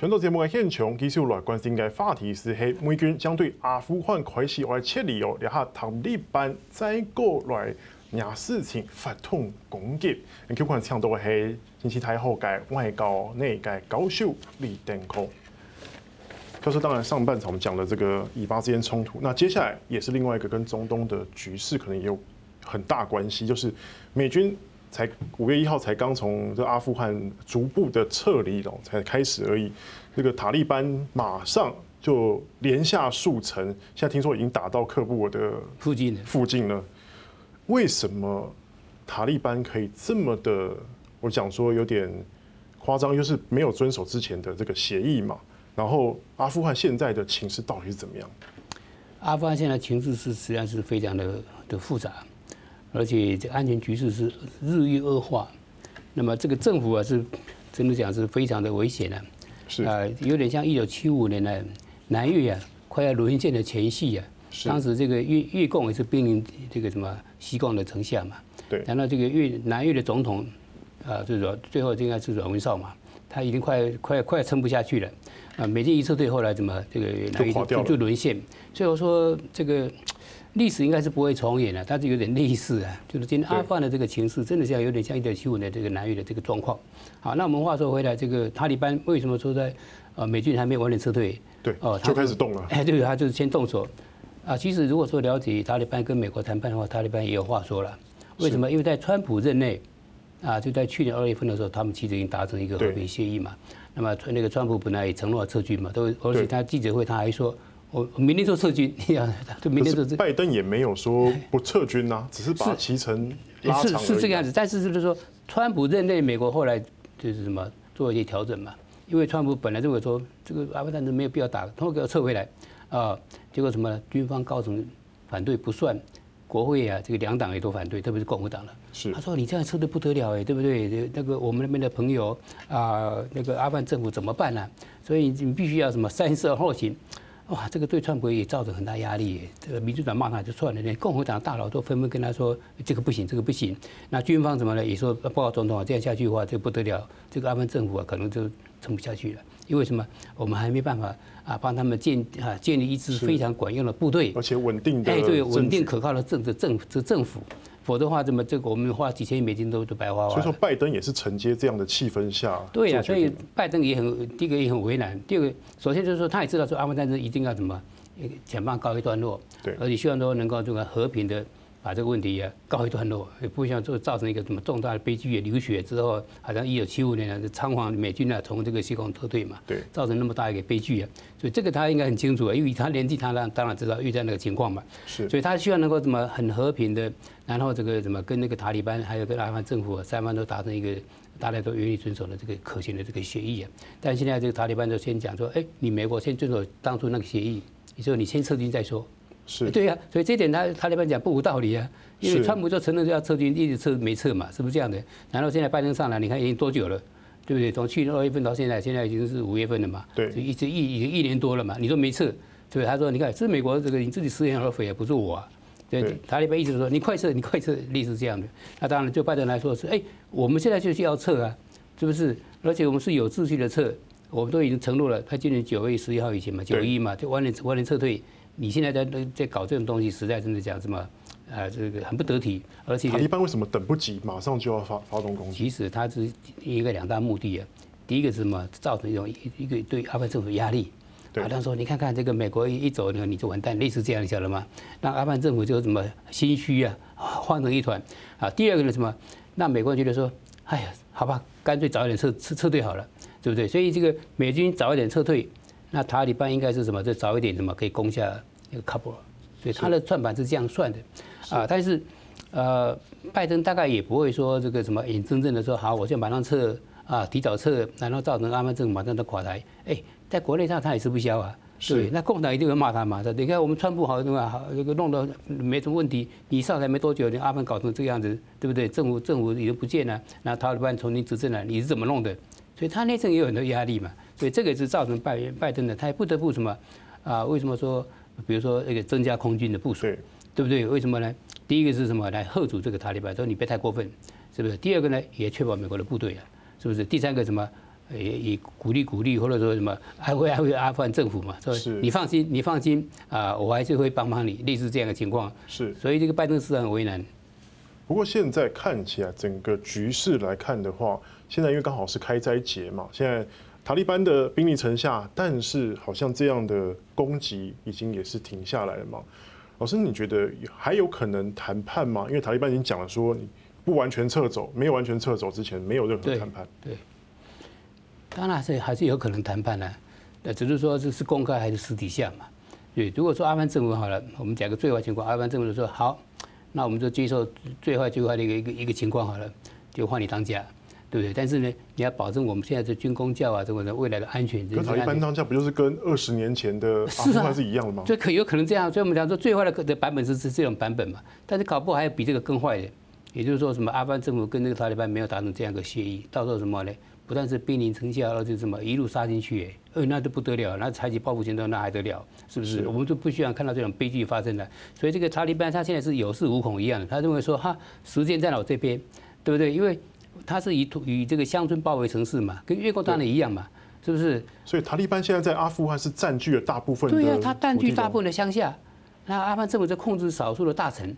全岛节目嘅现场，继续来关心嘅话题是：系美军将对阿富汗开始来撤离哦，然后塔利班再过来惹事情发动攻击。你看看抢到嘅系近期太后嘅外交内嘅高手李登辉。教授，当然上半场我们讲了这个以巴之间冲突，那接下来也是另外一个跟中东的局势可能也有很大关系，就是美军。才五月一号才刚从这阿富汗逐步的撤离哦，才开始而已。这个塔利班马上就连下数城，现在听说已经打到喀布尔的附近附近了。为什么塔利班可以这么的？我讲说有点夸张，就是没有遵守之前的这个协议嘛。然后阿富汗现在的情势到底是怎么样？阿富汗现在情势是实际上是非常的的复杂。而且这安全局势是日益恶化，那么这个政府啊是真的讲是非常的危险的，是。啊，有点像一九七五年的南越啊快要沦陷的前夕啊，当时这个越越共也是濒临这个什么西贡的城下嘛，对，然后这个越南越的总统啊就是说最后应该是阮文绍嘛，他已经快快快撑不下去了，啊，美军一撤退，后来怎么这个南越就就沦陷，所以我说这个。历史应该是不会重演了，但是有点类似啊，就是今天阿富汗的这个情势，真的像有点像一九七五年这个南越的这个状况。好，那我们话说回来，这个塔利班为什么说在呃美军还没有完全撤退？对，哦，就开始动了。哎，对，他就是先动手。啊，其实如果说了解塔利班跟美国谈判的话，塔利班也有话说了。为什么？因为在川普任内，啊，就在去年二月份的时候，他们其实已经达成一个和平协议嘛。那么那个川普本来也承诺撤军嘛，都而且他记者会他还说。我明天就撤军，就明天就撤。拜登也没有说不撤军呐，只是把期程拉长。是是这个样子，但是就是说，川普任内，美国后来就是什么做一些调整嘛。因为川普本来认为说，这个阿富汗战争没有必要打，通通给我撤回来啊。结果什么，军方高层反对不算，国会啊，这个两党也都反对，特别是共和党了。是。他说你这样撤的不得了哎，对不对？那个我们那边的朋友啊，那个阿富汗政府怎么办呢？所以你必须要什么三思而后行。哇，这个对川普也造成很大压力。这个民主党骂他就算了，连共和党大佬都纷纷跟他说：“这个不行，这个不行。”那军方怎么了？也说报告总统啊，这样下去的话，这不得了，这个阿富汗政府啊，可能就撑不下去了。因为什么？我们还没办法啊，帮他们建啊建立一支非常管用的部队，而且稳定的。哎，对，稳定可靠的政治政这政府。否则的话，怎么这个我们花几千亿美金都都白花花。所以说，拜登也是承接这样的气氛下。对呀、啊，所以拜登也很第一个也很为难。第二个，首先就是说，他也知道说阿富汗战争一定要怎么想办法告一段落。对。而且希望说能够这个和平的把这个问题也告一段落，也不想说造成一个什么重大的悲剧，流血之后，好像一九七五年啊，仓皇美军呢从这个西贡撤退嘛。对。造成那么大一个悲剧啊，所以这个他应该很清楚啊，因为他年纪他当当然知道遇到那个情况嘛。是。所以他希望能够怎么很和平的。然后这个怎么跟那个塔利班，还有跟阿富汗政府三方都达成一个大家都愿意遵守的这个可行的这个协议啊？但现在这个塔利班就先讲说，哎，你美国先遵守当初那个协议，你说你先撤军再说。是。对呀，所以这点他他那边讲不无道理啊，因为川普就承认要撤军，一直撤没撤嘛，是不是这样的？然后现在拜登上来，你看已经多久了，对不对？从去年二月份到现在，现在已经是五月份了嘛，对，一直一已经一年多了嘛，你说没撤，对，他说你看是美国这个你自己食言而肥啊，不是我啊。对，塔利班一直说，你快撤，你快撤，类似这样的。那当然，就拜登来说是，哎，我们现在就是要撤啊，是不是？而且我们是有秩序的撤，我们都已经承诺了，他今年九月十一号以前嘛，九一嘛，就完全完全撤退。你现在在在搞这种东西，实在真的讲什么，啊，这个很不得体。而且塔利班为什么等不及，马上就要发发动攻击？其实他是一个两大目的啊，第一个是什么？造成一种一个对阿富汗政府压力。好像说，你看看这个美国一一走呢，你就完蛋，类似这样，你晓得吗？那阿富汗政府就怎么心虚啊，慌成一团啊。第二个呢，什么？那美国人觉得说，哎呀，好吧，干脆早一点撤撤撤退好了，对不对？所以这个美军早一点撤退，那塔利班应该是什么？就早一点什么可以攻下那个 couple，所以他的算盘是这样算的啊。但是呃，拜登大概也不会说这个什么眼睁睁的说，好，我就马上撤啊，提早撤，然后造成阿富汗政府马上都垮台，哎。在国内上他也吃不消啊，对，那共党一定会骂他嘛。你看我们川普好对吧？好，这个弄得没什么问题，你上台没多久，你阿富汗搞成这个样子，对不对？政府政府已经不见了，那塔利班重新执政了，你是怎么弄的？所以他内政也有很多压力嘛。所以这个也是造成拜拜登的，他也不得不什么啊？为什么说，比如说那个增加空军的部署，对不对？为什么呢？第一个是什么？来吓阻这个塔利班，说你别太过分，是不是？第二个呢，也确保美国的部队啊，是不是？第三个什么？也也鼓励鼓励，或者说什么安慰安慰阿富汗政府嘛，说你放心，你放心啊，我还是会帮帮你，类似这样的情况。是，所以这个拜登是很为难。不过现在看起来，整个局势来看的话，现在因为刚好是开斋节嘛，现在塔利班的兵力城下，但是好像这样的攻击已经也是停下来了嘛。老师，你觉得还有可能谈判吗？因为塔利班已经讲了说，你不完全撤走，没有完全撤走之前，没有任何谈判。对。对当然是还是有可能谈判的，那只是说这是公开还是私底下嘛？对，如果说阿富汗政府好了，我们讲个最坏情况，阿富汗政府就说好，那我们就接受最坏最坏的一个一个一个情况好了，就换你当家，对不对？但是呢，你要保证我们现在的军工教啊，这个的未来的安全。跟塔利班当家不就是跟二十年前的阿富汗是一样的吗？就可有可能这样，所以我们讲说最坏的的版本是是这种版本嘛？但是搞不好还有比这个更坏的，也就是说什么阿富汗政府跟那个塔利班没有达成这样一个协议，到时候什么呢？不但是兵临城下，而且什么一路杀进去，哎，那都不得了，那采取报复行动那还得了，是不是？是我们就不希望看到这种悲剧发生的。所以这个塔利班他现在是有恃无恐一样的，他认为说哈，时间在我这边，对不对？因为他是以土以这个乡村包围城市嘛，跟越共当然一样嘛，是不是？所以塔利班现在在阿富汗是占据了大部分。对呀、啊，他占据大部分的乡下，那阿富汗政府在控制少数的大城。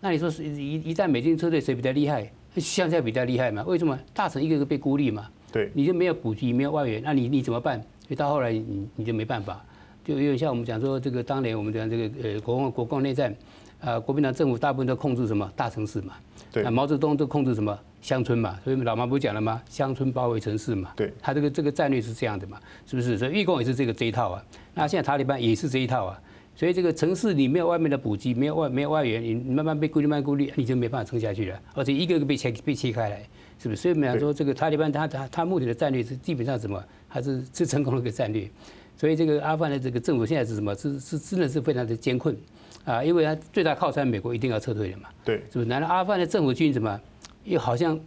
那你说是一一旦美军撤退，谁比较厉害？乡下比较厉害嘛？为什么？大城一个个被孤立嘛？对，你就没有补给，没有外援，那你你怎么办？所以到后来你你就没办法，就有点像我们讲说这个当年我们讲这个呃国共国共内战，啊国民党政府大部分都控制什么大城市嘛，对，毛泽东都控制什么乡村嘛，所以老毛不讲了吗？乡村包围城市嘛，对，他这个这个战略是这样的嘛，是不是？所以越共也是这个这一套啊，那现在塔利班也是这一套啊，所以这个城市你没有外面的补给，没有外没有外援，你慢慢被孤立慢慢孤立，你就没办法撑下去了，而且一个个被切被切开来。是不是？所以我们讲说，这个塔利班他他他目前的战略是基本上什么？还是是成功的一个战略。所以这个阿富汗的这个政府现在是什么？是是真的是非常的艰困啊！因为他最大靠山美国一定要撤退了嘛。对。是不是？难道阿富汗的政府军怎么又好像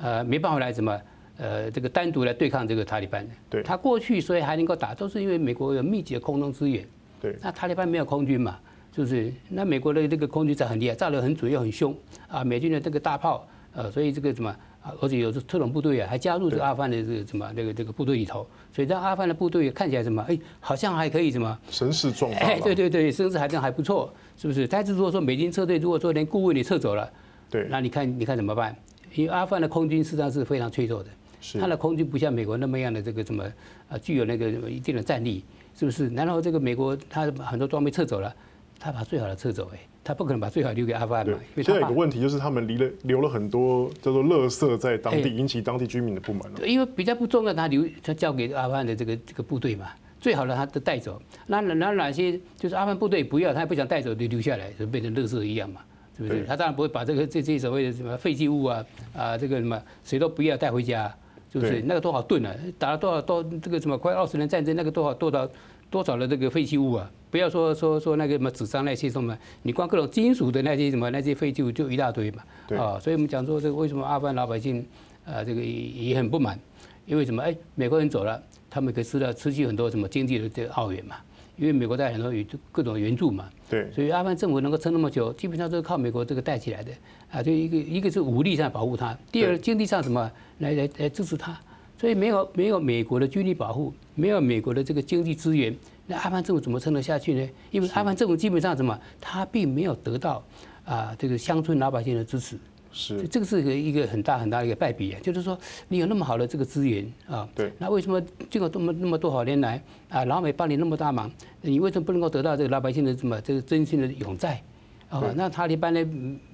呃没办法来什么呃这个单独来对抗这个塔利班？对。他过去所以还能够打，都是因为美国有密集的空中资源。对。那塔利班没有空军嘛？是不是？那美国的这个空军在很厉害，炸得很准又很凶啊！美军的这个大炮呃，所以这个什么？啊，而且有特种部队啊，还加入这个阿富汗的这个什么那个这个部队里头，所以这阿富汗的部队看起来什么，哎，好像还可以什么，声势壮大。哎，对对对，声势还真还不错，是不是？但是如果说美军撤退，如果说连顾问也撤走了，对，那你看你看怎么办？因为阿富汗的空军实际上是非常脆弱的，是，他的空军不像美国那么样的这个什么啊，具有那个一定的战力，是不是？然后这个美国他很多装备撤走了，他把最好的撤走，哎。他不可能把最好留给阿富汗嘛？现在有个问题就是他们留了留了很多叫做垃圾在当地，引起当地居民的不满了。因为比较不重要，他留他交给阿富汗的这个这个部队嘛，最好的他都带走。那那哪些就是阿富汗部队不要，他也不想带走，就留下来，就变成垃圾一样嘛，是不是？他当然不会把这个这这所谓的什么废弃物啊啊这个什么谁都不要带回家，是不是？那个多少吨啊？打了多少多这个什么快二十年战争，那个多少多少多少的这个废弃物啊？不要说说说那个什么纸张那些什么，你光各种金属的那些什么那些废旧就一大堆嘛，啊，所以我们讲说这个为什么阿富汗老百姓啊这个也很不满，因为什么？哎，美国人走了，他们可以吃到失去很多什么经济的这个澳元嘛，因为美国带很多各种援助嘛，对，所以阿富汗政府能够撑那么久，基本上都是靠美国这个带起来的啊，就一个一个是武力上保护他，第二经济上什么来来来支持他，所以没有没有美国的军力保护，没有美国的这个经济资源。那阿富汗政府怎么撑得下去呢？因为阿富汗政府基本上什么，他并没有得到啊这个乡村老百姓的支持，是这个是一个很大很大的一个败笔啊。就是说，你有那么好的这个资源啊，对，那为什么经过这么那么多少年来啊，老美帮你那么大忙，你为什么不能够得到这个老百姓的什么这个真心的拥戴啊？那塔利班呢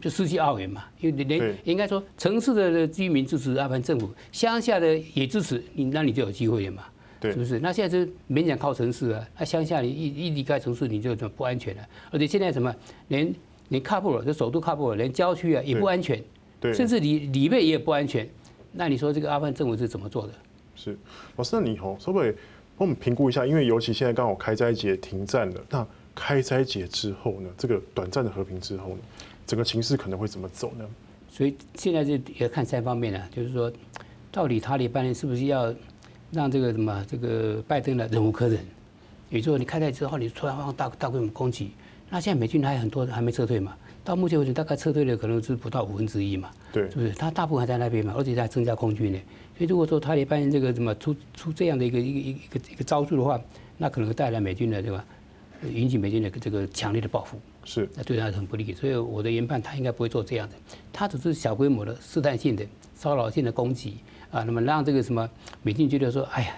就失去澳元嘛，因为连应该说城市的居民支持阿富汗政府，乡下的也支持你，那你就有机会了嘛。是不是？那现在是勉强靠城市啊，那乡下你一一离开城市，你就怎么不安全了？而且现在什么，连连喀布尔这首都喀布尔，连郊区啊也不安全，对，甚至里里面也不安全。那你说这个阿富汗政府是怎么做的？是，老师，那你好，稍微帮我们评估一下，因为尤其现在刚好开斋节停战了，那开斋节之后呢，这个短暂的和平之后呢，整个情势可能会怎么走呢？所以现在这也看三方面啊，就是说，到底塔利班是不是要？让这个什么这个拜登呢忍无可忍，也就是说你开斋之后，你突然放大大规模攻击，那现在美军还有很多还没撤退嘛，到目前为止大概撤退的可能是不到五分之一嘛，对，是不是？他大部分还在那边嘛，而且在增加空军呢。所以如果说塔利班这个什么出出这样的一个一个一个一个招数的话，那可能会带来美军的对吧？引起美军的这个强烈的报复，是，那对他很不利。所以我的研判，他应该不会做这样的，他只是小规模的试探性的骚扰性的攻击啊，那么让这个什么美军觉得说，哎呀。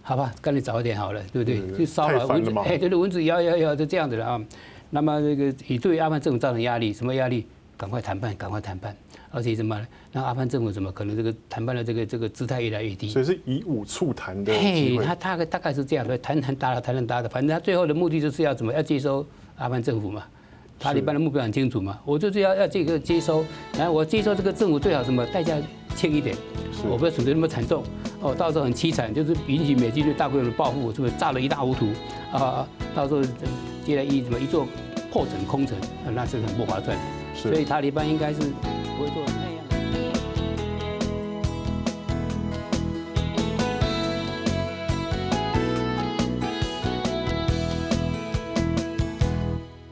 好吧，干脆早一点好了，对不对？就骚扰蚊子，哎，对对，蚊子咬咬咬，就这样子了啊。那么这个也对阿富汗政府造成压力，什么压力？赶快谈判，赶快谈判。而且什么？让阿富汗政府怎么？可能这个谈判的这个这个姿态越来越低。所以是以武促谈的。嘿，他大概大概是这样的，谈谈打了，谈谈打的，反正他最后的目的就是要怎么？要接收阿富汗政府嘛。塔利班的目标很清楚嘛，我就是要要这个接收，然后我接收这个政府最好什么代价轻一点，我不要损失那么惨重，哦，到时候很凄惨，就是引起美军对大规模的报复，是不是炸了一塌糊涂啊？到时候接来一什么一座破城空城，那是很不划算的，所以塔利班应该是不会做。